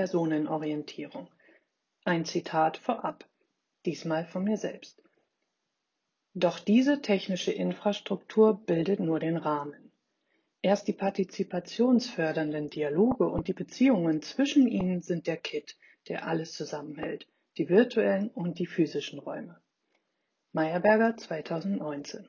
Personenorientierung. Ein Zitat vorab, diesmal von mir selbst. Doch diese technische Infrastruktur bildet nur den Rahmen. Erst die partizipationsfördernden Dialoge und die Beziehungen zwischen ihnen sind der Kit, der alles zusammenhält, die virtuellen und die physischen Räume. Meyerberger 2019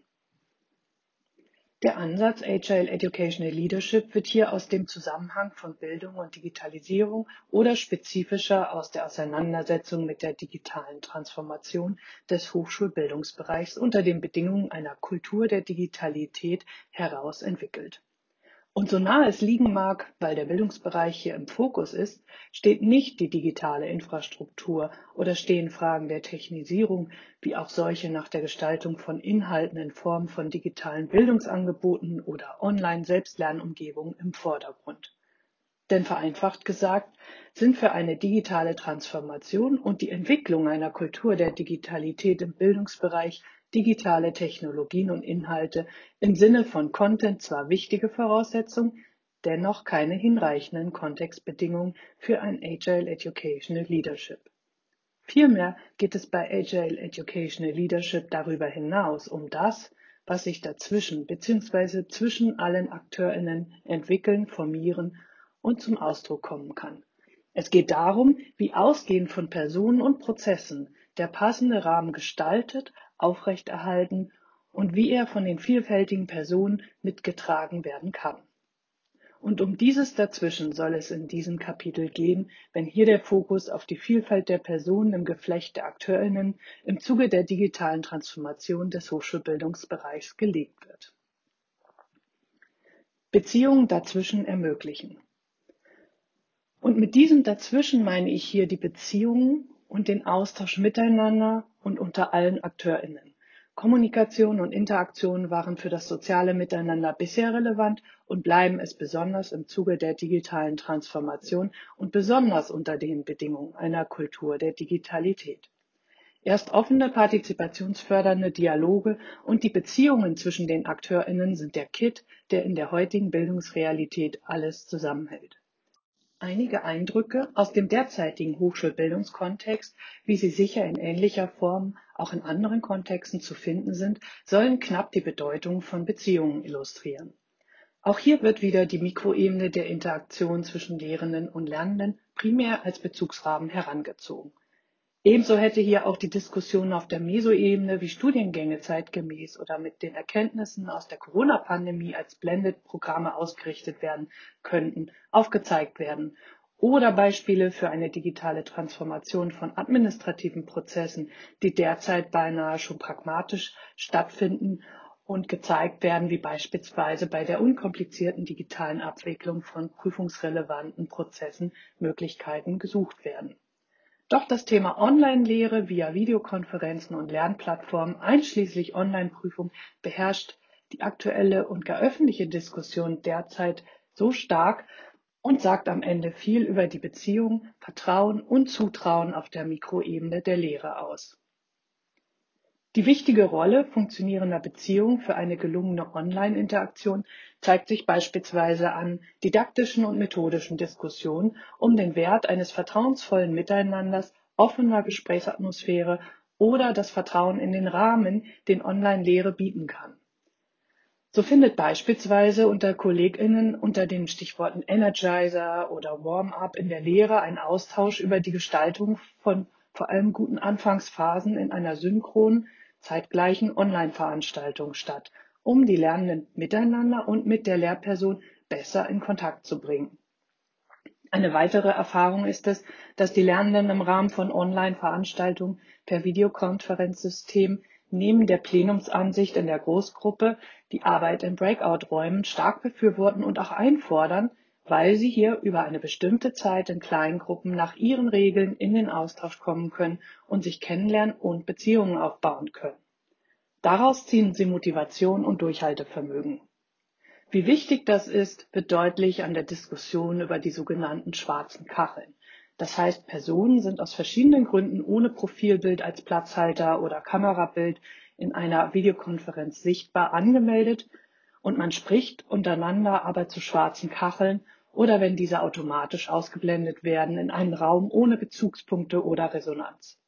der Ansatz Agile Educational Leadership wird hier aus dem Zusammenhang von Bildung und Digitalisierung oder spezifischer aus der Auseinandersetzung mit der digitalen Transformation des Hochschulbildungsbereichs unter den Bedingungen einer Kultur der Digitalität heraus entwickelt und so nah es liegen mag, weil der Bildungsbereich hier im Fokus ist, steht nicht die digitale Infrastruktur oder stehen Fragen der Technisierung wie auch solche nach der Gestaltung von Inhalten in Form von digitalen Bildungsangeboten oder Online-Selbstlernumgebungen im Vordergrund. Denn vereinfacht gesagt sind für eine digitale Transformation und die Entwicklung einer Kultur der Digitalität im Bildungsbereich digitale Technologien und Inhalte im Sinne von Content zwar wichtige Voraussetzungen, dennoch keine hinreichenden Kontextbedingungen für ein Agile Educational Leadership. Vielmehr geht es bei Agile Educational Leadership darüber hinaus um das, was sich dazwischen bzw. zwischen allen AkteurInnen entwickeln, formieren und zum Ausdruck kommen kann. Es geht darum, wie ausgehend von Personen und Prozessen der passende Rahmen gestaltet, aufrechterhalten und wie er von den vielfältigen Personen mitgetragen werden kann. Und um dieses dazwischen soll es in diesem Kapitel gehen, wenn hier der Fokus auf die Vielfalt der Personen im Geflecht der Akteurinnen im Zuge der digitalen Transformation des Hochschulbildungsbereichs gelegt wird. Beziehungen dazwischen ermöglichen. Und mit diesem dazwischen meine ich hier die Beziehungen und den Austausch miteinander und unter allen AkteurInnen. Kommunikation und Interaktion waren für das soziale Miteinander bisher relevant und bleiben es besonders im Zuge der digitalen Transformation und besonders unter den Bedingungen einer Kultur der Digitalität. Erst offene, partizipationsfördernde Dialoge und die Beziehungen zwischen den AkteurInnen sind der Kit, der in der heutigen Bildungsrealität alles zusammenhält. Einige Eindrücke aus dem derzeitigen Hochschulbildungskontext, wie sie sicher in ähnlicher Form auch in anderen Kontexten zu finden sind, sollen knapp die Bedeutung von Beziehungen illustrieren. Auch hier wird wieder die Mikroebene der Interaktion zwischen Lehrenden und Lernenden primär als Bezugsrahmen herangezogen. Ebenso hätte hier auch die Diskussion auf der Mesoebene, wie Studiengänge zeitgemäß oder mit den Erkenntnissen aus der Corona-Pandemie als Blended-Programme ausgerichtet werden könnten, aufgezeigt werden oder Beispiele für eine digitale Transformation von administrativen Prozessen, die derzeit beinahe schon pragmatisch stattfinden und gezeigt werden, wie beispielsweise bei der unkomplizierten digitalen Abwicklung von prüfungsrelevanten Prozessen Möglichkeiten gesucht werden. Doch das Thema Online-Lehre via Videokonferenzen und Lernplattformen einschließlich Online-Prüfung beherrscht die aktuelle und gar öffentliche Diskussion derzeit so stark und sagt am Ende viel über die Beziehung, Vertrauen und Zutrauen auf der Mikroebene der Lehre aus. Die wichtige Rolle funktionierender Beziehungen für eine gelungene Online-Interaktion zeigt sich beispielsweise an didaktischen und methodischen Diskussionen um den Wert eines vertrauensvollen Miteinanders, offener Gesprächsatmosphäre oder das Vertrauen in den Rahmen, den Online-Lehre bieten kann. So findet beispielsweise unter KollegInnen unter den Stichworten Energizer oder Warm-up in der Lehre ein Austausch über die Gestaltung von vor allem guten Anfangsphasen in einer synchronen, zeitgleichen Online-Veranstaltungen statt, um die Lernenden miteinander und mit der Lehrperson besser in Kontakt zu bringen. Eine weitere Erfahrung ist es, dass die Lernenden im Rahmen von Online-Veranstaltungen per Videokonferenzsystem neben der Plenumsansicht in der Großgruppe die Arbeit in Breakout-Räumen stark befürworten und auch einfordern, weil sie hier über eine bestimmte Zeit in kleinen Gruppen nach ihren Regeln in den Austausch kommen können und sich kennenlernen und Beziehungen aufbauen können. Daraus ziehen sie Motivation und Durchhaltevermögen. Wie wichtig das ist, wird deutlich an der Diskussion über die sogenannten schwarzen Kacheln. Das heißt, Personen sind aus verschiedenen Gründen ohne Profilbild als Platzhalter oder Kamerabild in einer Videokonferenz sichtbar angemeldet und man spricht untereinander aber zu schwarzen Kacheln oder wenn diese automatisch ausgeblendet werden in einem Raum ohne Bezugspunkte oder Resonanz.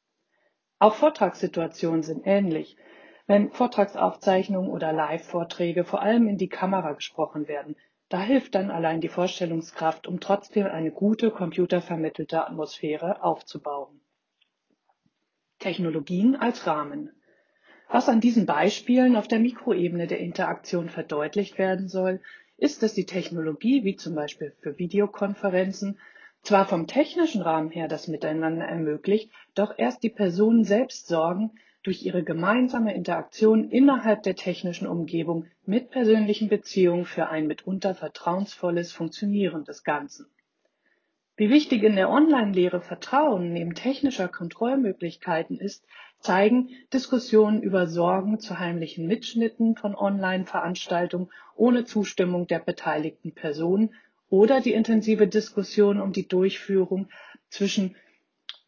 Auch Vortragssituationen sind ähnlich. Wenn Vortragsaufzeichnungen oder Live-Vorträge vor allem in die Kamera gesprochen werden, da hilft dann allein die Vorstellungskraft, um trotzdem eine gute computervermittelte Atmosphäre aufzubauen. Technologien als Rahmen. Was an diesen Beispielen auf der Mikroebene der Interaktion verdeutlicht werden soll, ist, dass die Technologie, wie zum Beispiel für Videokonferenzen, zwar vom technischen Rahmen her das Miteinander ermöglicht, doch erst die Personen selbst sorgen, durch ihre gemeinsame Interaktion innerhalb der technischen Umgebung mit persönlichen Beziehungen für ein mitunter vertrauensvolles Funktionieren des Ganzen. Wie wichtig in der Online-Lehre Vertrauen neben technischer Kontrollmöglichkeiten ist, zeigen Diskussionen über Sorgen zu heimlichen Mitschnitten von Online-Veranstaltungen ohne Zustimmung der beteiligten Personen oder die intensive Diskussion um die Durchführung zwischen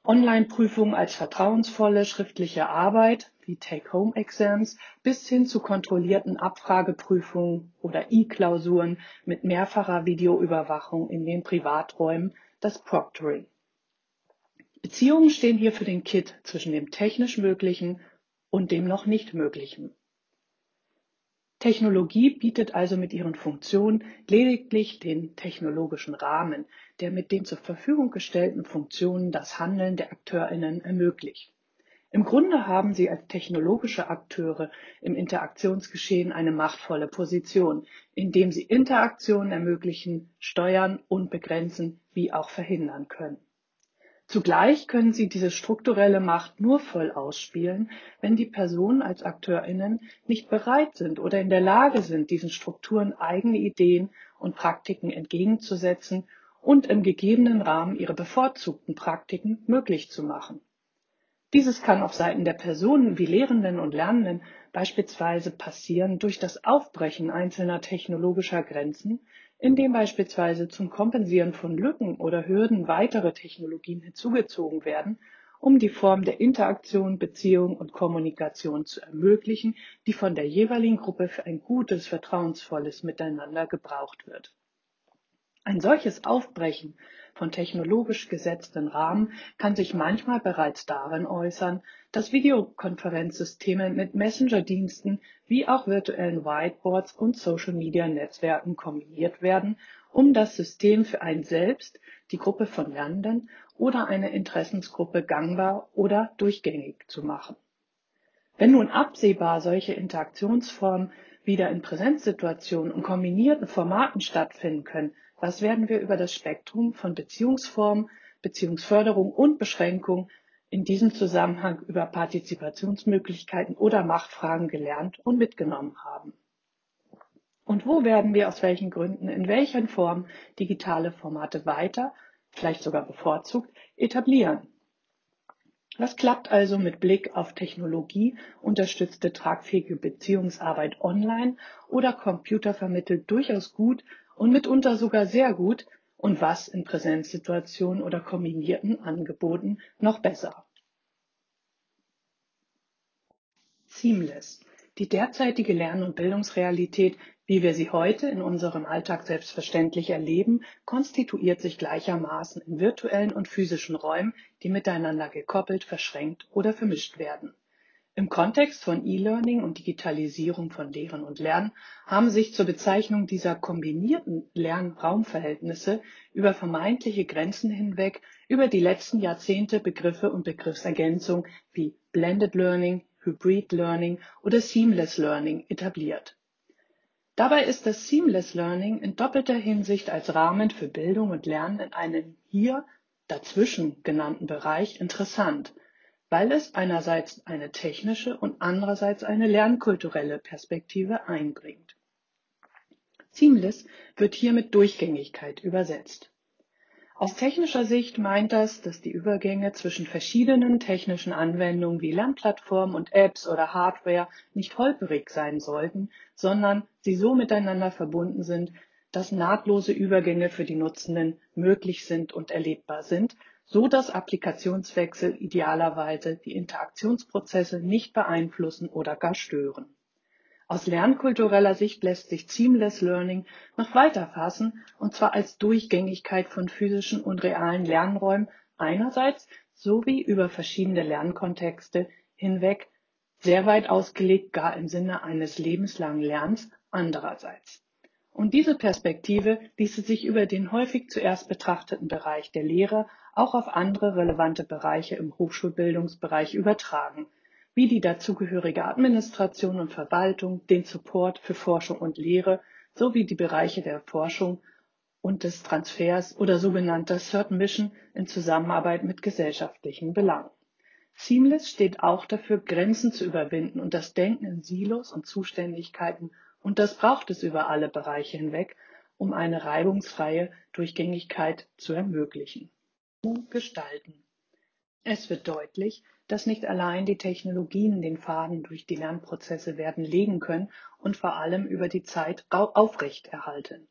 Online-Prüfungen als vertrauensvolle schriftliche Arbeit wie Take-Home-Exams bis hin zu kontrollierten Abfrageprüfungen oder E-Klausuren mit mehrfacher Videoüberwachung in den Privaträumen, das Proctoring. Beziehungen stehen hier für den Kit zwischen dem technisch Möglichen und dem noch nicht Möglichen. Technologie bietet also mit ihren Funktionen lediglich den technologischen Rahmen, der mit den zur Verfügung gestellten Funktionen das Handeln der Akteurinnen ermöglicht. Im Grunde haben sie als technologische Akteure im Interaktionsgeschehen eine machtvolle Position, indem sie Interaktionen ermöglichen, steuern und begrenzen wie auch verhindern können. Zugleich können sie diese strukturelle Macht nur voll ausspielen, wenn die Personen als AkteurInnen nicht bereit sind oder in der Lage sind, diesen Strukturen eigene Ideen und Praktiken entgegenzusetzen und im gegebenen Rahmen ihre bevorzugten Praktiken möglich zu machen. Dieses kann auf Seiten der Personen wie Lehrenden und Lernenden beispielsweise passieren durch das Aufbrechen einzelner technologischer Grenzen, indem beispielsweise zum Kompensieren von Lücken oder Hürden weitere Technologien hinzugezogen werden, um die Form der Interaktion, Beziehung und Kommunikation zu ermöglichen, die von der jeweiligen Gruppe für ein gutes, vertrauensvolles Miteinander gebraucht wird. Ein solches Aufbrechen von technologisch gesetzten Rahmen kann sich manchmal bereits darin äußern, dass Videokonferenzsysteme mit Messenger-Diensten wie auch virtuellen Whiteboards und Social-Media-Netzwerken kombiniert werden, um das System für einen selbst, die Gruppe von Lernenden oder eine Interessensgruppe gangbar oder durchgängig zu machen. Wenn nun absehbar solche Interaktionsformen wieder in Präsenzsituationen und kombinierten Formaten stattfinden können, was werden wir über das Spektrum von Beziehungsformen, Beziehungsförderung und Beschränkung in diesem Zusammenhang über Partizipationsmöglichkeiten oder Machtfragen gelernt und mitgenommen haben? Und wo werden wir aus welchen Gründen in welchen Formen digitale Formate weiter, vielleicht sogar bevorzugt, etablieren? Was klappt also mit Blick auf Technologie unterstützte tragfähige Beziehungsarbeit online oder computervermittelt durchaus gut und mitunter sogar sehr gut und was in Präsenzsituationen oder kombinierten Angeboten noch besser. Seamless. Die derzeitige Lern- und Bildungsrealität, wie wir sie heute in unserem Alltag selbstverständlich erleben, konstituiert sich gleichermaßen in virtuellen und physischen Räumen, die miteinander gekoppelt, verschränkt oder vermischt werden. Im Kontext von E-Learning und Digitalisierung von Lehren und Lernen haben sich zur Bezeichnung dieser kombinierten Lernraumverhältnisse über vermeintliche Grenzen hinweg über die letzten Jahrzehnte Begriffe und Begriffsergänzung wie Blended Learning, Hybrid Learning oder Seamless Learning etabliert. Dabei ist das Seamless Learning in doppelter Hinsicht als Rahmen für Bildung und Lernen in einem hier dazwischen genannten Bereich interessant – weil es einerseits eine technische und andererseits eine lernkulturelle Perspektive einbringt. Seamless wird hier mit Durchgängigkeit übersetzt. Aus technischer Sicht meint das, dass die Übergänge zwischen verschiedenen technischen Anwendungen wie Lernplattformen und Apps oder Hardware nicht holperig sein sollten, sondern sie so miteinander verbunden sind, dass nahtlose Übergänge für die Nutzenden möglich sind und erlebbar sind, so dass Applikationswechsel idealerweise die Interaktionsprozesse nicht beeinflussen oder gar stören. Aus lernkultureller Sicht lässt sich Seamless Learning noch weiter fassen, und zwar als Durchgängigkeit von physischen und realen Lernräumen einerseits sowie über verschiedene Lernkontexte hinweg, sehr weit ausgelegt gar im Sinne eines lebenslangen Lernens andererseits. Und diese Perspektive ließe sich über den häufig zuerst betrachteten Bereich der Lehre auch auf andere relevante Bereiche im Hochschulbildungsbereich übertragen wie die dazugehörige Administration und Verwaltung, den Support für Forschung und Lehre sowie die Bereiche der Forschung und des Transfers oder sogenannter Third Mission in Zusammenarbeit mit gesellschaftlichen Belangen. Seamless steht auch dafür, Grenzen zu überwinden und das Denken in Silos und Zuständigkeiten, und das braucht es über alle Bereiche hinweg, um eine reibungsfreie Durchgängigkeit zu ermöglichen. Gestalten. Es wird deutlich, dass nicht allein die Technologien den Faden durch die Lernprozesse werden legen können und vor allem über die Zeit aufrechterhalten.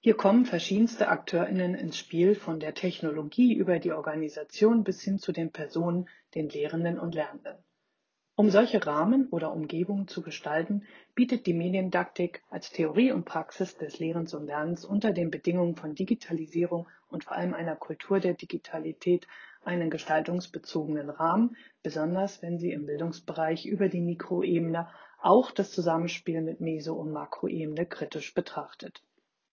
Hier kommen verschiedenste AkteurInnen ins Spiel, von der Technologie über die Organisation bis hin zu den Personen, den Lehrenden und Lernenden. Um solche Rahmen oder Umgebungen zu gestalten, bietet die Mediendidaktik als Theorie und Praxis des Lehrens und Lernens unter den Bedingungen von Digitalisierung und vor allem einer Kultur der Digitalität einen gestaltungsbezogenen Rahmen, besonders wenn sie im Bildungsbereich über die Mikroebene auch das Zusammenspiel mit Meso- und Makroebene kritisch betrachtet.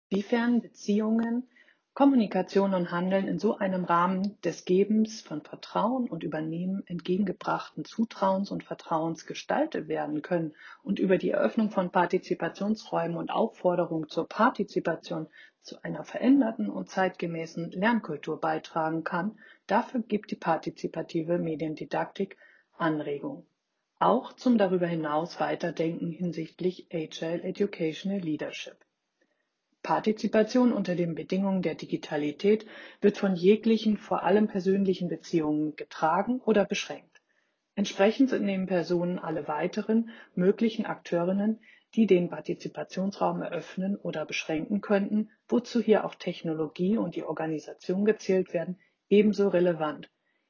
Wiefern Beziehungen Kommunikation und Handeln in so einem Rahmen des Gebens von Vertrauen und Übernehmen entgegengebrachten Zutrauens und Vertrauens gestaltet werden können und über die Eröffnung von Partizipationsräumen und Aufforderung zur Partizipation zu einer veränderten und zeitgemäßen Lernkultur beitragen kann, dafür gibt die partizipative Mediendidaktik Anregung. Auch zum darüber hinaus Weiterdenken hinsichtlich Agile Educational Leadership. Partizipation unter den Bedingungen der Digitalität wird von jeglichen, vor allem persönlichen Beziehungen getragen oder beschränkt. Entsprechend sind neben Personen alle weiteren möglichen Akteurinnen, die den Partizipationsraum eröffnen oder beschränken könnten, wozu hier auch Technologie und die Organisation gezählt werden, ebenso relevant,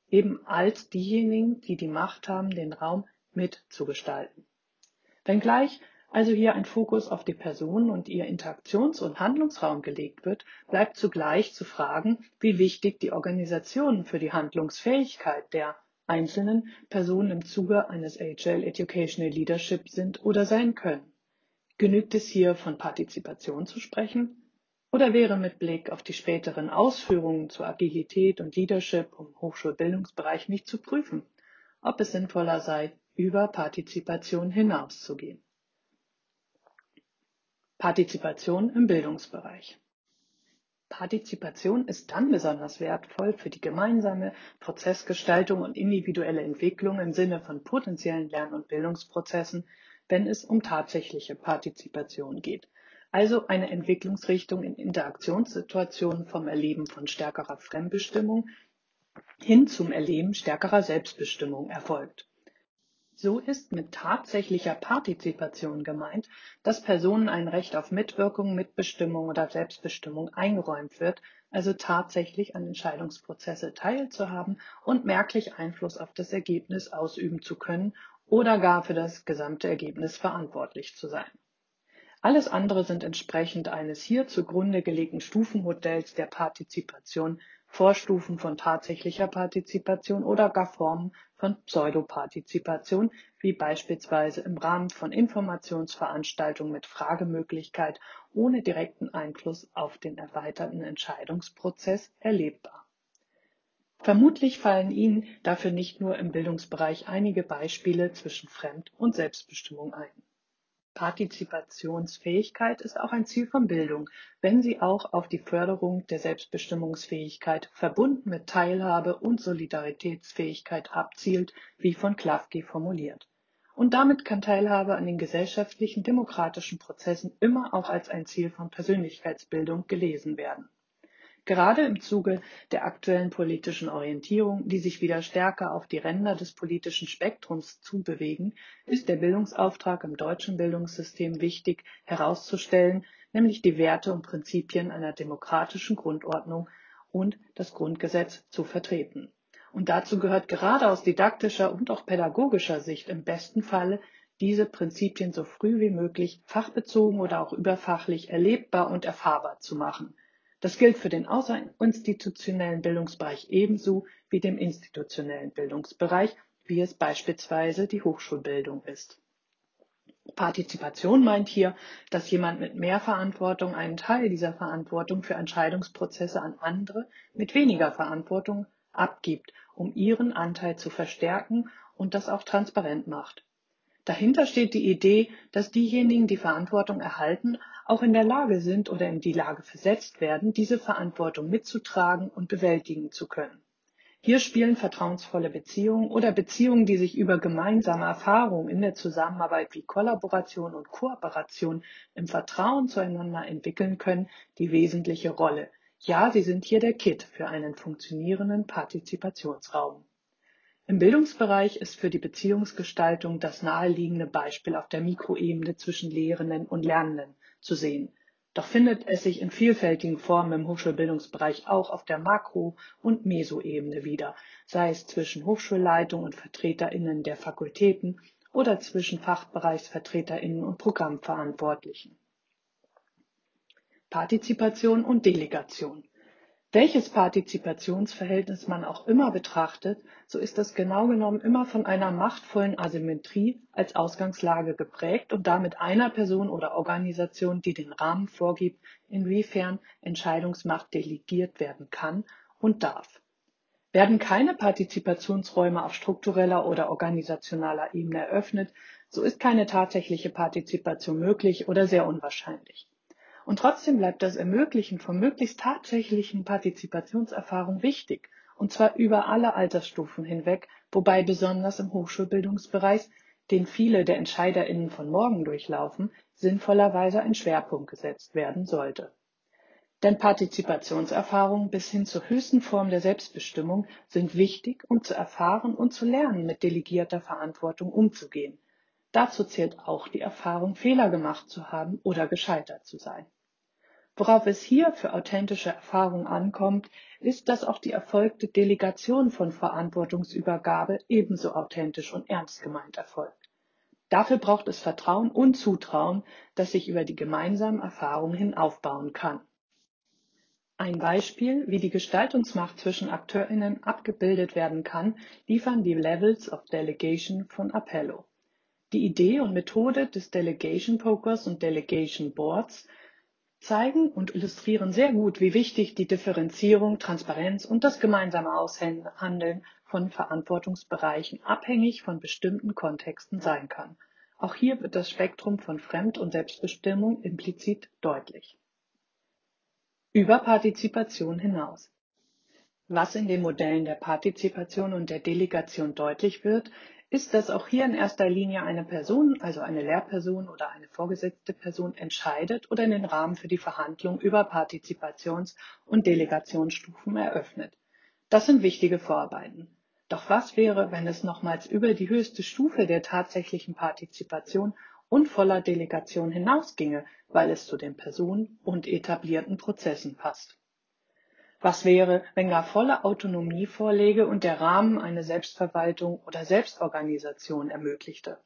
eben als diejenigen, die die Macht haben, den Raum mitzugestalten. Wenngleich also hier ein Fokus auf die Person und ihr Interaktions- und Handlungsraum gelegt wird, bleibt zugleich zu fragen, wie wichtig die Organisationen für die Handlungsfähigkeit der einzelnen Personen im Zuge eines Agile Educational Leadership sind oder sein können. Genügt es hier von Partizipation zu sprechen? Oder wäre mit Blick auf die späteren Ausführungen zur Agilität und Leadership im Hochschulbildungsbereich nicht zu prüfen, ob es sinnvoller sei, über Partizipation hinauszugehen? Partizipation im Bildungsbereich. Partizipation ist dann besonders wertvoll für die gemeinsame Prozessgestaltung und individuelle Entwicklung im Sinne von potenziellen Lern- und Bildungsprozessen, wenn es um tatsächliche Partizipation geht, also eine Entwicklungsrichtung in Interaktionssituationen vom Erleben von stärkerer Fremdbestimmung hin zum Erleben stärkerer Selbstbestimmung erfolgt. So ist mit tatsächlicher Partizipation gemeint, dass Personen ein Recht auf Mitwirkung, Mitbestimmung oder Selbstbestimmung eingeräumt wird, also tatsächlich an Entscheidungsprozesse teilzuhaben und merklich Einfluss auf das Ergebnis ausüben zu können oder gar für das gesamte Ergebnis verantwortlich zu sein. Alles andere sind entsprechend eines hier zugrunde gelegten Stufenmodells der Partizipation Vorstufen von tatsächlicher Partizipation oder gar Formen von Pseudopartizipation, wie beispielsweise im Rahmen von Informationsveranstaltungen mit Fragemöglichkeit ohne direkten Einfluss auf den erweiterten Entscheidungsprozess erlebbar. Vermutlich fallen Ihnen dafür nicht nur im Bildungsbereich einige Beispiele zwischen Fremd- und Selbstbestimmung ein. Partizipationsfähigkeit ist auch ein Ziel von Bildung, wenn sie auch auf die Förderung der Selbstbestimmungsfähigkeit verbunden mit Teilhabe und Solidaritätsfähigkeit abzielt, wie von Klafki formuliert. Und damit kann Teilhabe an den gesellschaftlichen demokratischen Prozessen immer auch als ein Ziel von Persönlichkeitsbildung gelesen werden Gerade im Zuge der aktuellen politischen Orientierung, die sich wieder stärker auf die Ränder des politischen Spektrums zubewegen, ist der Bildungsauftrag im deutschen Bildungssystem wichtig herauszustellen, nämlich die Werte und Prinzipien einer demokratischen Grundordnung und das Grundgesetz zu vertreten. Und dazu gehört gerade aus didaktischer und auch pädagogischer Sicht im besten Falle diese Prinzipien so früh wie möglich fachbezogen oder auch überfachlich erlebbar und erfahrbar zu machen. Das gilt für den außerinstitutionellen Bildungsbereich ebenso wie dem institutionellen Bildungsbereich, wie es beispielsweise die Hochschulbildung ist. Partizipation meint hier, dass jemand mit mehr Verantwortung einen Teil dieser Verantwortung für Entscheidungsprozesse an andere mit weniger Verantwortung abgibt, um ihren Anteil zu verstärken und das auch transparent macht. Dahinter steht die Idee, dass diejenigen, die Verantwortung erhalten, auch in der Lage sind oder in die Lage versetzt werden, diese Verantwortung mitzutragen und bewältigen zu können. Hier spielen vertrauensvolle Beziehungen oder Beziehungen, die sich über gemeinsame Erfahrungen in der Zusammenarbeit wie Kollaboration und Kooperation im Vertrauen zueinander entwickeln können, die wesentliche Rolle. Ja, sie sind hier der Kit für einen funktionierenden Partizipationsraum. Im Bildungsbereich ist für die Beziehungsgestaltung das naheliegende Beispiel auf der Mikroebene zwischen Lehrenden und Lernenden zu sehen. Doch findet es sich in vielfältigen Formen im Hochschulbildungsbereich auch auf der Makro- und Mesoebene wieder, sei es zwischen Hochschulleitung und VertreterInnen der Fakultäten oder zwischen FachbereichsvertreterInnen und Programmverantwortlichen. Partizipation und Delegation. Welches Partizipationsverhältnis man auch immer betrachtet, so ist es genau genommen immer von einer machtvollen Asymmetrie als Ausgangslage geprägt und damit einer Person oder Organisation, die den Rahmen vorgibt, inwiefern Entscheidungsmacht delegiert werden kann und darf. Werden keine Partizipationsräume auf struktureller oder organisationaler Ebene eröffnet, so ist keine tatsächliche Partizipation möglich oder sehr unwahrscheinlich. Und trotzdem bleibt das Ermöglichen von möglichst tatsächlichen Partizipationserfahrungen wichtig, und zwar über alle Altersstufen hinweg, wobei besonders im Hochschulbildungsbereich, den viele der EntscheiderInnen von morgen durchlaufen, sinnvollerweise ein Schwerpunkt gesetzt werden sollte. Denn Partizipationserfahrungen bis hin zur höchsten Form der Selbstbestimmung sind wichtig, um zu erfahren und zu lernen, mit delegierter Verantwortung umzugehen. Dazu zählt auch die Erfahrung, Fehler gemacht zu haben oder gescheitert zu sein. Worauf es hier für authentische Erfahrung ankommt, ist, dass auch die erfolgte Delegation von Verantwortungsübergabe ebenso authentisch und ernst gemeint erfolgt. Dafür braucht es Vertrauen und Zutrauen, das sich über die gemeinsamen Erfahrungen hin aufbauen kann. Ein Beispiel, wie die Gestaltungsmacht zwischen AkteurInnen abgebildet werden kann, liefern die Levels of Delegation von Appello. Die Idee und Methode des Delegation Pokers und Delegation Boards zeigen und illustrieren sehr gut, wie wichtig die Differenzierung, Transparenz und das gemeinsame Aushandeln von Verantwortungsbereichen abhängig von bestimmten Kontexten sein kann. Auch hier wird das Spektrum von Fremd- und Selbstbestimmung implizit deutlich. Über Partizipation hinaus. Was in den Modellen der Partizipation und der Delegation deutlich wird, ist, dass auch hier in erster Linie eine Person, also eine Lehrperson oder eine vorgesetzte Person entscheidet oder den Rahmen für die Verhandlung über Partizipations- und Delegationsstufen eröffnet. Das sind wichtige Vorarbeiten. Doch was wäre, wenn es nochmals über die höchste Stufe der tatsächlichen Partizipation und voller Delegation hinausginge, weil es zu den Personen und etablierten Prozessen passt? Was wäre, wenn gar volle Autonomie vorläge und der Rahmen eine Selbstverwaltung oder Selbstorganisation ermöglichte?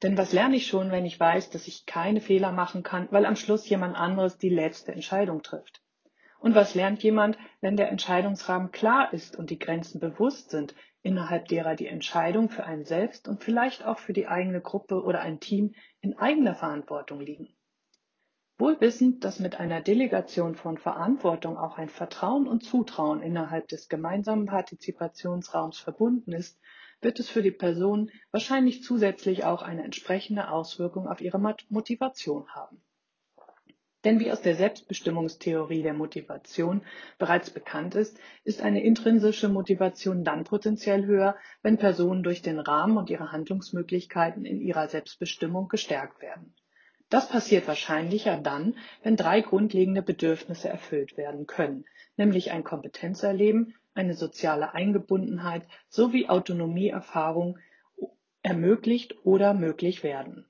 Denn was lerne ich schon, wenn ich weiß, dass ich keine Fehler machen kann, weil am Schluss jemand anderes die letzte Entscheidung trifft? Und was lernt jemand, wenn der Entscheidungsrahmen klar ist und die Grenzen bewusst sind, innerhalb derer die Entscheidung für einen selbst und vielleicht auch für die eigene Gruppe oder ein Team in eigener Verantwortung liegen? Wohl wissend, dass mit einer Delegation von Verantwortung auch ein Vertrauen und Zutrauen innerhalb des gemeinsamen Partizipationsraums verbunden ist, wird es für die Person wahrscheinlich zusätzlich auch eine entsprechende Auswirkung auf ihre Motivation haben. Denn wie aus der Selbstbestimmungstheorie der Motivation bereits bekannt ist, ist eine intrinsische Motivation dann potenziell höher, wenn Personen durch den Rahmen und ihre Handlungsmöglichkeiten in ihrer Selbstbestimmung gestärkt werden. Das passiert wahrscheinlicher dann, wenn drei grundlegende Bedürfnisse erfüllt werden können, nämlich ein Kompetenzerleben, eine soziale Eingebundenheit sowie Autonomieerfahrung ermöglicht oder möglich werden.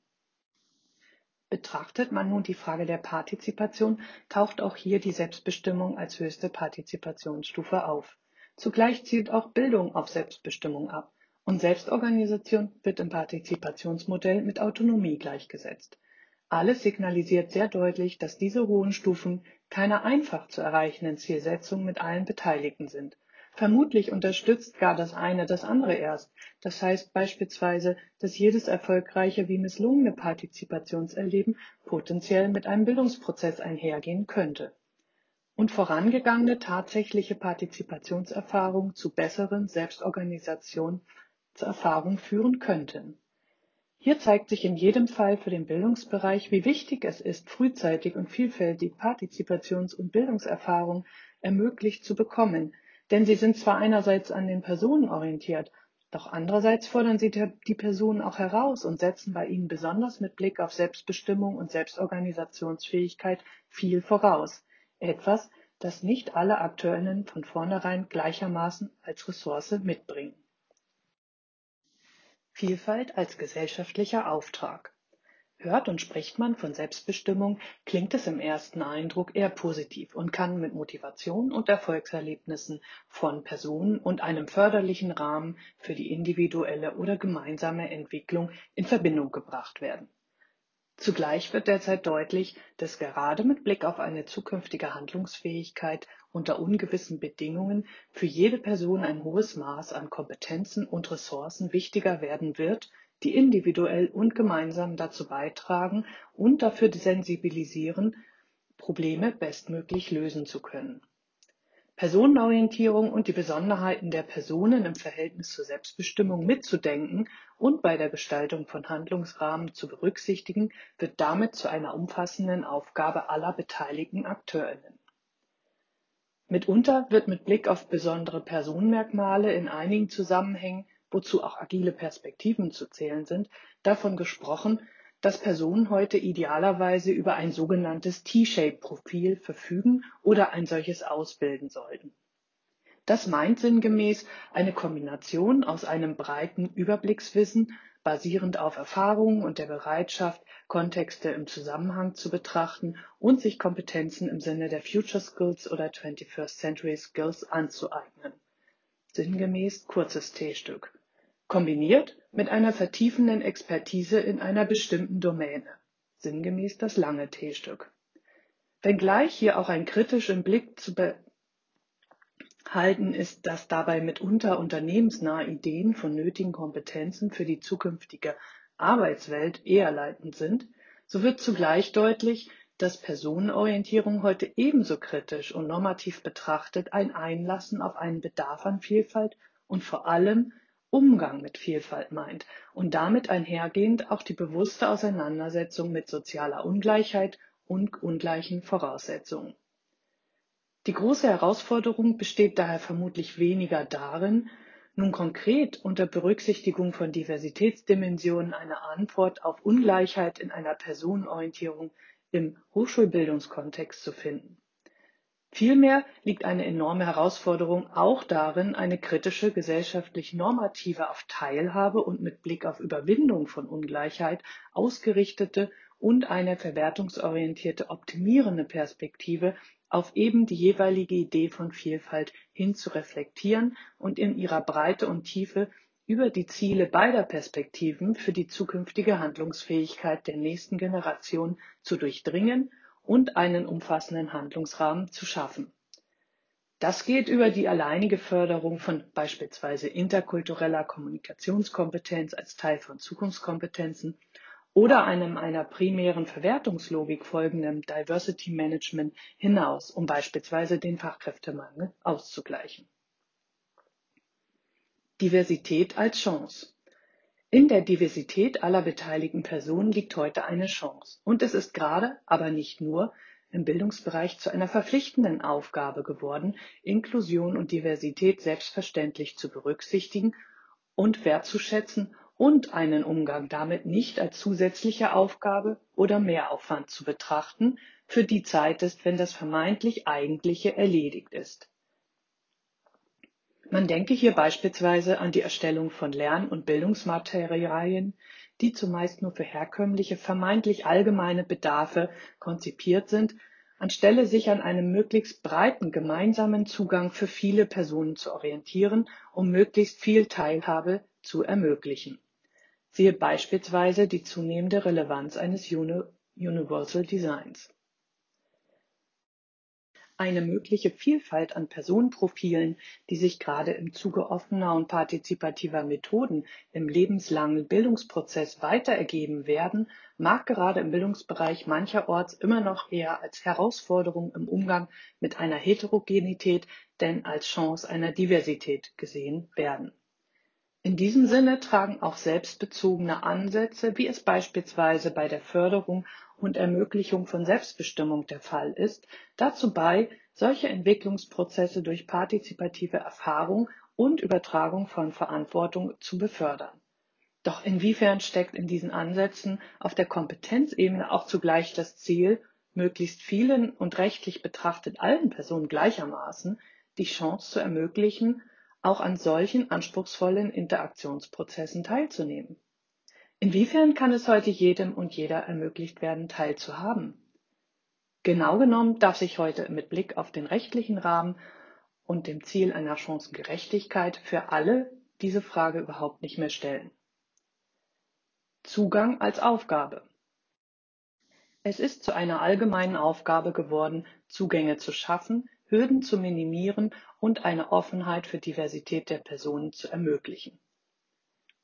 Betrachtet man nun die Frage der Partizipation, taucht auch hier die Selbstbestimmung als höchste Partizipationsstufe auf. Zugleich zielt auch Bildung auf Selbstbestimmung ab Und Selbstorganisation wird im Partizipationsmodell mit Autonomie gleichgesetzt. Alles signalisiert sehr deutlich, dass diese hohen Stufen keine einfach zu erreichenden Zielsetzungen mit allen Beteiligten sind. Vermutlich unterstützt gar das eine das andere erst. Das heißt beispielsweise, dass jedes erfolgreiche wie misslungene Partizipationserleben potenziell mit einem Bildungsprozess einhergehen könnte. Und vorangegangene tatsächliche Partizipationserfahrungen zu besseren Erfahrung führen könnten. Hier zeigt sich in jedem Fall für den Bildungsbereich, wie wichtig es ist, frühzeitig und vielfältig Partizipations- und Bildungserfahrung ermöglicht zu bekommen, denn sie sind zwar einerseits an den Personen orientiert, doch andererseits fordern sie die Personen auch heraus und setzen bei ihnen besonders mit Blick auf Selbstbestimmung und Selbstorganisationsfähigkeit viel voraus. Etwas, das nicht alle Akteurinnen von vornherein gleichermaßen als Ressource mitbringen. Vielfalt als gesellschaftlicher Auftrag. Hört und spricht man von Selbstbestimmung, klingt es im ersten Eindruck eher positiv und kann mit Motivation und Erfolgserlebnissen von Personen und einem förderlichen Rahmen für die individuelle oder gemeinsame Entwicklung in Verbindung gebracht werden. Zugleich wird derzeit deutlich, dass gerade mit Blick auf eine zukünftige Handlungsfähigkeit unter ungewissen Bedingungen für jede Person ein hohes Maß an Kompetenzen und Ressourcen wichtiger werden wird, die individuell und gemeinsam dazu beitragen und dafür sensibilisieren, Probleme bestmöglich lösen zu können. Personenorientierung und die Besonderheiten der Personen im Verhältnis zur Selbstbestimmung mitzudenken und bei der Gestaltung von Handlungsrahmen zu berücksichtigen, wird damit zu einer umfassenden Aufgabe aller beteiligten Akteurinnen. Mitunter wird mit Blick auf besondere Personenmerkmale in einigen Zusammenhängen, wozu auch agile Perspektiven zu zählen sind, davon gesprochen, dass Personen heute idealerweise über ein sogenanntes T-Shape-Profil verfügen oder ein solches ausbilden sollten. Das meint sinngemäß eine Kombination aus einem breiten Überblickswissen, basierend auf Erfahrungen und der Bereitschaft, Kontexte im Zusammenhang zu betrachten und sich Kompetenzen im Sinne der Future Skills oder 21st Century Skills anzueignen. Sinngemäß kurzes T-Stück kombiniert mit einer vertiefenden Expertise in einer bestimmten Domäne, sinngemäß das lange T-Stück. Wenngleich hier auch ein kritisch im Blick zu behalten ist, dass dabei mitunter unternehmensnahe Ideen von nötigen Kompetenzen für die zukünftige Arbeitswelt eher leitend sind, so wird zugleich deutlich, dass Personenorientierung heute ebenso kritisch und normativ betrachtet ein Einlassen auf einen Bedarf an Vielfalt und vor allem Umgang mit Vielfalt meint und damit einhergehend auch die bewusste Auseinandersetzung mit sozialer Ungleichheit und ungleichen Voraussetzungen. Die große Herausforderung besteht daher vermutlich weniger darin, nun konkret unter Berücksichtigung von Diversitätsdimensionen eine Antwort auf Ungleichheit in einer Personenorientierung im Hochschulbildungskontext zu finden. Vielmehr liegt eine enorme Herausforderung auch darin, eine kritische gesellschaftlich normative auf Teilhabe und mit Blick auf Überwindung von Ungleichheit ausgerichtete und eine verwertungsorientierte optimierende Perspektive auf eben die jeweilige Idee von Vielfalt hin zu reflektieren und in ihrer Breite und Tiefe über die Ziele beider Perspektiven für die zukünftige Handlungsfähigkeit der nächsten Generation zu durchdringen und einen umfassenden Handlungsrahmen zu schaffen. Das geht über die alleinige Förderung von beispielsweise interkultureller Kommunikationskompetenz als Teil von Zukunftskompetenzen oder einem einer primären Verwertungslogik folgenden Diversity Management hinaus, um beispielsweise den Fachkräftemangel auszugleichen. Diversität als Chance. In der Diversität aller beteiligten Personen liegt heute eine Chance. Und es ist gerade, aber nicht nur, im Bildungsbereich zu einer verpflichtenden Aufgabe geworden, Inklusion und Diversität selbstverständlich zu berücksichtigen und wertzuschätzen und einen Umgang damit nicht als zusätzliche Aufgabe oder Mehraufwand zu betrachten, für die Zeit ist, wenn das vermeintlich Eigentliche erledigt ist. Man denke hier beispielsweise an die Erstellung von Lern- und Bildungsmaterialien, die zumeist nur für herkömmliche, vermeintlich allgemeine Bedarfe konzipiert sind, anstelle sich an einem möglichst breiten gemeinsamen Zugang für viele Personen zu orientieren, um möglichst viel Teilhabe zu ermöglichen. Siehe beispielsweise die zunehmende Relevanz eines Universal Designs. Eine mögliche Vielfalt an Personenprofilen, die sich gerade im Zuge offener und partizipativer Methoden im lebenslangen Bildungsprozess weiter ergeben werden, mag gerade im Bildungsbereich mancherorts immer noch eher als Herausforderung im Umgang mit einer Heterogenität denn als Chance einer Diversität gesehen werden. In diesem Sinne tragen auch selbstbezogene Ansätze, wie es beispielsweise bei der Förderung und Ermöglichung von Selbstbestimmung der Fall ist, dazu bei, solche Entwicklungsprozesse durch partizipative Erfahrung und Übertragung von Verantwortung zu befördern. Doch inwiefern steckt in diesen Ansätzen auf der Kompetenzebene auch zugleich das Ziel, möglichst vielen und rechtlich betrachtet allen Personen gleichermaßen die Chance zu ermöglichen, auch an solchen anspruchsvollen Interaktionsprozessen teilzunehmen. Inwiefern kann es heute jedem und jeder ermöglicht werden, teilzuhaben? Genau genommen darf sich heute mit Blick auf den rechtlichen Rahmen und dem Ziel einer Chancengerechtigkeit für alle diese Frage überhaupt nicht mehr stellen. Zugang als Aufgabe. Es ist zu einer allgemeinen Aufgabe geworden, Zugänge zu schaffen, Hürden zu minimieren und eine Offenheit für Diversität der Personen zu ermöglichen.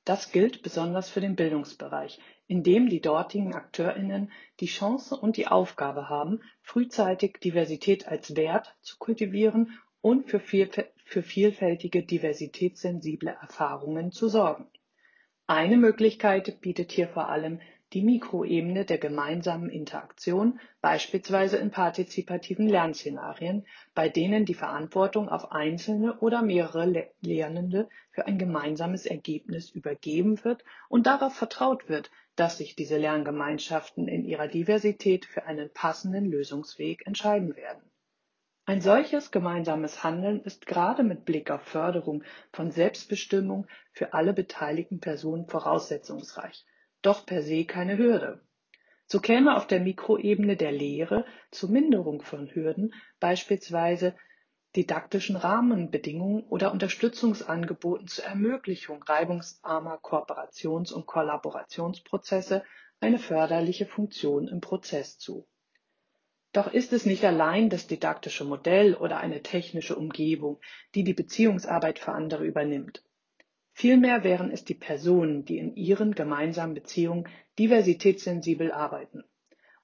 Das gilt besonders für den Bildungsbereich, in dem die dortigen AkteurInnen die Chance und die Aufgabe haben, frühzeitig Diversität als Wert zu kultivieren und für, vielfältige diversitätssensible Erfahrungen zu sorgen. Eine Möglichkeit bietet hier vor allem die Mikroebene der gemeinsamen Interaktion, beispielsweise in partizipativen Lernszenarien, bei denen die Verantwortung auf Einzelne oder mehrere Lernende für ein gemeinsames Ergebnis übergeben wird und darauf vertraut wird, dass sich diese Lerngemeinschaften in ihrer Diversität für einen passenden Lösungsweg entscheiden werden. Ein solches gemeinsames Handeln ist gerade mit Blick auf Förderung von Selbstbestimmung für alle beteiligten Personen voraussetzungsreich doch per se keine Hürde. So käme auf der Mikroebene der Lehre zur Minderung von Hürden beispielsweise didaktischen Rahmenbedingungen oder Unterstützungsangeboten zur Ermöglichung reibungsarmer Kooperations- und Kollaborationsprozesse eine förderliche Funktion im Prozess zu. Doch ist es nicht allein das didaktische Modell oder eine technische Umgebung, die die Beziehungsarbeit für andere übernimmt. Vielmehr wären es die Personen, die in ihren gemeinsamen Beziehungen diversitätssensibel arbeiten.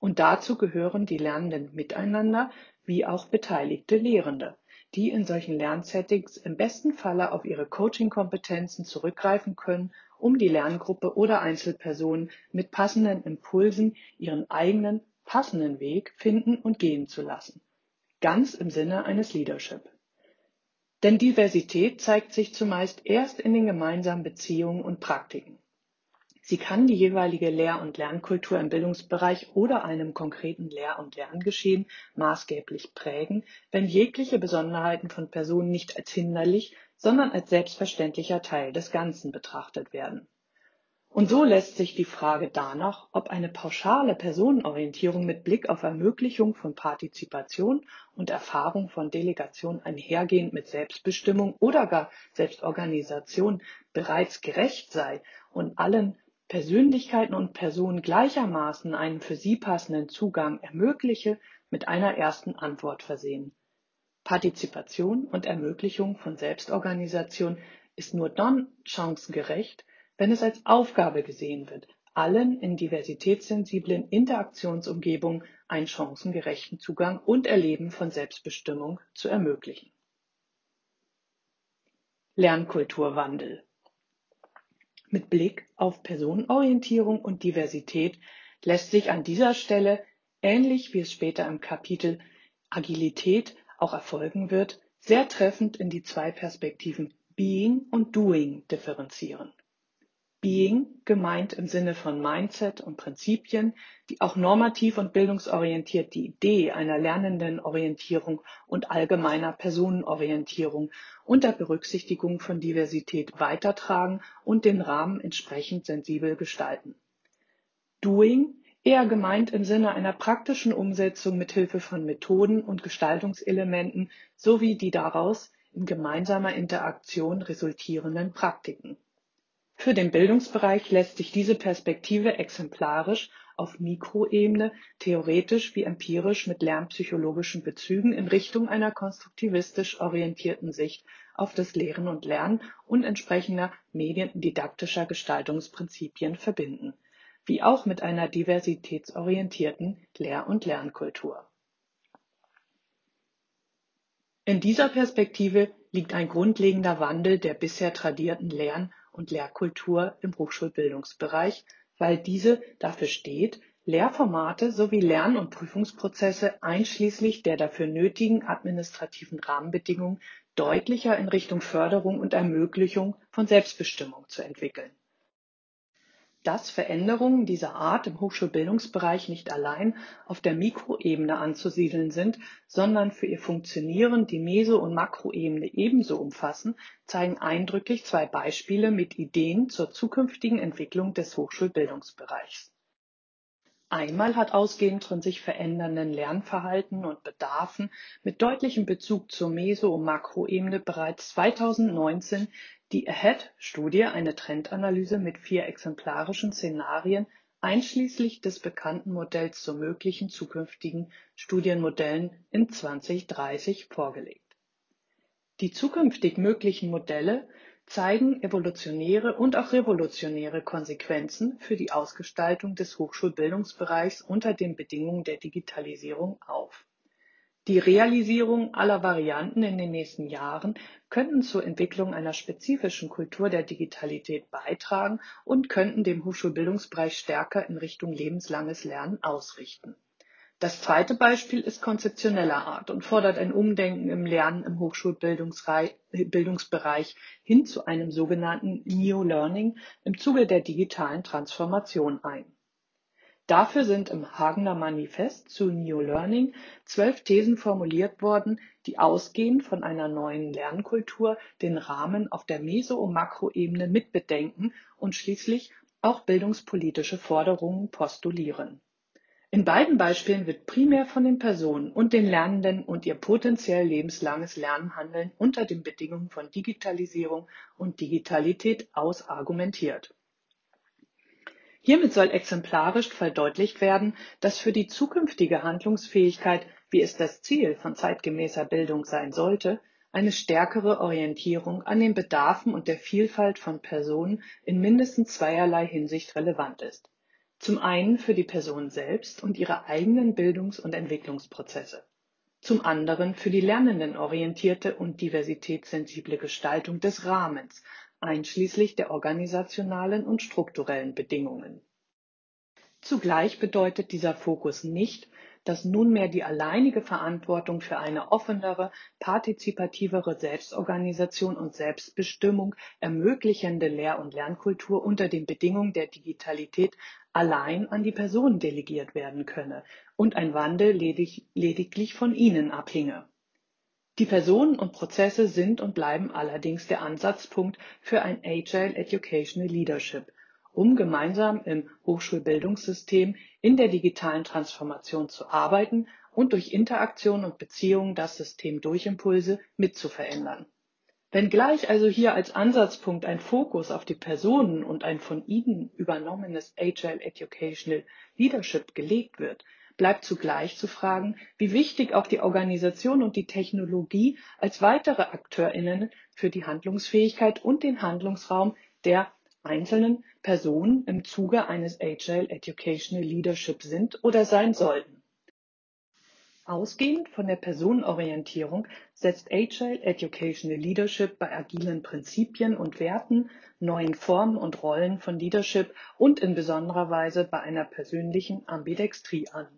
Und dazu gehören die Lernenden miteinander wie auch beteiligte Lehrende, die in solchen Lernsettings im besten Falle auf ihre Coaching-Kompetenzen zurückgreifen können, um die Lerngruppe oder Einzelperson mit passenden Impulsen ihren eigenen passenden Weg finden und gehen zu lassen. Ganz im Sinne eines Leadership. Denn Diversität zeigt sich zumeist erst in den gemeinsamen Beziehungen und Praktiken. Sie kann die jeweilige Lehr- und Lernkultur im Bildungsbereich oder einem konkreten Lehr- und Lerngeschehen maßgeblich prägen, wenn jegliche Besonderheiten von Personen nicht als hinderlich, sondern als selbstverständlicher Teil des Ganzen betrachtet werden. Und so lässt sich die Frage danach, ob eine pauschale Personenorientierung mit Blick auf Ermöglichung von Partizipation und Erfahrung von Delegation einhergehend mit Selbstbestimmung oder gar Selbstorganisation bereits gerecht sei und allen Persönlichkeiten und Personen gleichermaßen einen für sie passenden Zugang ermögliche, mit einer ersten Antwort versehen. Partizipation und Ermöglichung von Selbstorganisation ist nur dann chancengerecht, wenn es als Aufgabe gesehen wird, allen in diversitätssensiblen Interaktionsumgebungen einen chancengerechten Zugang und Erleben von Selbstbestimmung zu ermöglichen. Lernkulturwandel Mit Blick auf Personenorientierung und Diversität lässt sich an dieser Stelle, ähnlich wie es später im Kapitel Agilität auch erfolgen wird, sehr treffend in die zwei Perspektiven Being und Doing differenzieren. Being gemeint im Sinne von Mindset und Prinzipien, die auch normativ und bildungsorientiert die Idee einer lernenden Orientierung und allgemeiner Personenorientierung unter Berücksichtigung von Diversität weitertragen und den Rahmen entsprechend sensibel gestalten. Doing eher gemeint im Sinne einer praktischen Umsetzung mit Hilfe von Methoden und Gestaltungselementen sowie die daraus in gemeinsamer Interaktion resultierenden Praktiken. Für den Bildungsbereich lässt sich diese Perspektive exemplarisch auf Mikroebene theoretisch wie empirisch mit lernpsychologischen Bezügen in Richtung einer konstruktivistisch orientierten Sicht auf das Lehren und Lernen und entsprechender mediendidaktischer Gestaltungsprinzipien verbinden, wie auch mit einer diversitätsorientierten Lehr- und Lernkultur. In dieser Perspektive liegt ein grundlegender Wandel der bisher tradierten Lern- und Lehrkultur im Hochschulbildungsbereich weil diese dafür steht, Lehrformate sowie Lern- und Prüfungsprozesse einschließlich der dafür nötigen administrativen Rahmenbedingungen deutlicher in Richtung Förderung und Ermöglichung von Selbstbestimmung zu entwickeln dass Veränderungen dieser Art im Hochschulbildungsbereich nicht allein auf der Mikroebene anzusiedeln sind, sondern für ihr Funktionieren die Meso- und Makroebene ebenso umfassen, zeigen eindrücklich zwei Beispiele mit Ideen zur zukünftigen Entwicklung des Hochschulbildungsbereichs Einmal hat ausgehend von sich verändernden Lernverhalten und Bedarfen mit deutlichem Bezug zur Meso- und Makroebene bereits 2019 die AHEAD-Studie eine Trendanalyse mit vier exemplarischen Szenarien einschließlich des bekannten Modells zu möglichen zukünftigen Studienmodellen in 2030 vorgelegt. Die zukünftig möglichen Modelle zeigen evolutionäre und auch revolutionäre Konsequenzen für die Ausgestaltung des Hochschulbildungsbereichs unter den Bedingungen der Digitalisierung auf. Die Realisierung aller Varianten in den nächsten Jahren könnten zur Entwicklung einer spezifischen Kultur der Digitalität beitragen und könnten den Hochschulbildungsbereich stärker in Richtung lebenslanges Lernen ausrichten das zweite Beispiel ist konzeptioneller Art und fordert ein Umdenken im Lernen im Hochschulbildungsbereich hin zu einem sogenannten New Learning im Zuge der digitalen Transformation ein. Dafür sind im Hagener Manifest zu New Learning zwölf Thesen formuliert worden, die ausgehend von einer neuen Lernkultur den Rahmen auf der Meso- und Makroebene mitbedenken und schließlich auch bildungspolitische Forderungen postulieren in beiden Beispielen wird primär von den Personen und den Lernenden und ihr potenziell lebenslanges Lernen handeln unter den Bedingungen von Digitalisierung und Digitalität aus argumentiert. Hiermit soll exemplarisch verdeutlicht werden, dass für die zukünftige Handlungsfähigkeit, wie es das Ziel von zeitgemäßer Bildung sein sollte, eine stärkere Orientierung an den Bedarfen und der Vielfalt von Personen in mindestens zweierlei Hinsicht relevant ist zum einen für die Person selbst und ihre eigenen Bildungs- und Entwicklungsprozesse, zum anderen für die lernendenorientierte und diversitätssensible Gestaltung des Rahmens, einschließlich der organisationalen und strukturellen Bedingungen. Zugleich bedeutet dieser Fokus nicht, dass nunmehr die alleinige Verantwortung für eine offenere, partizipativere Selbstorganisation und Selbstbestimmung ermöglichende Lehr- und Lernkultur unter den Bedingungen der Digitalität allein an die Personen delegiert werden könne und ein Wandel ledig lediglich von ihnen abhinge. Die Personen und Prozesse sind und bleiben allerdings der Ansatzpunkt für ein Agile Educational Leadership, um gemeinsam im Hochschulbildungssystem in der digitalen Transformation zu arbeiten und durch Interaktion und Beziehungen das System durch Impulse mitzuverändern. Wenngleich also hier als Ansatzpunkt ein Fokus auf die Personen und ein von ihnen übernommenes Agile Educational Leadership gelegt wird, bleibt zugleich zu fragen, wie wichtig auch die Organisation und die Technologie als weitere AkteurInnen für die Handlungsfähigkeit und den Handlungsraum der einzelnen Personen im Zuge eines Agile Educational Leadership sind oder sein sollten. Ausgehend von der Personenorientierung setzt Agile Educational Leadership bei agilen Prinzipien und Werten, neuen Formen und Rollen von Leadership und in besonderer Weise bei einer persönlichen Ambidextrie an